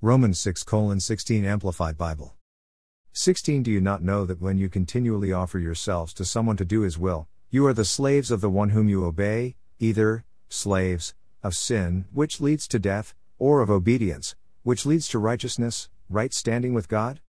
Romans 6 16 Amplified Bible. 16 Do you not know that when you continually offer yourselves to someone to do his will, you are the slaves of the one whom you obey, either, slaves, of sin, which leads to death, or of obedience, which leads to righteousness, right standing with God?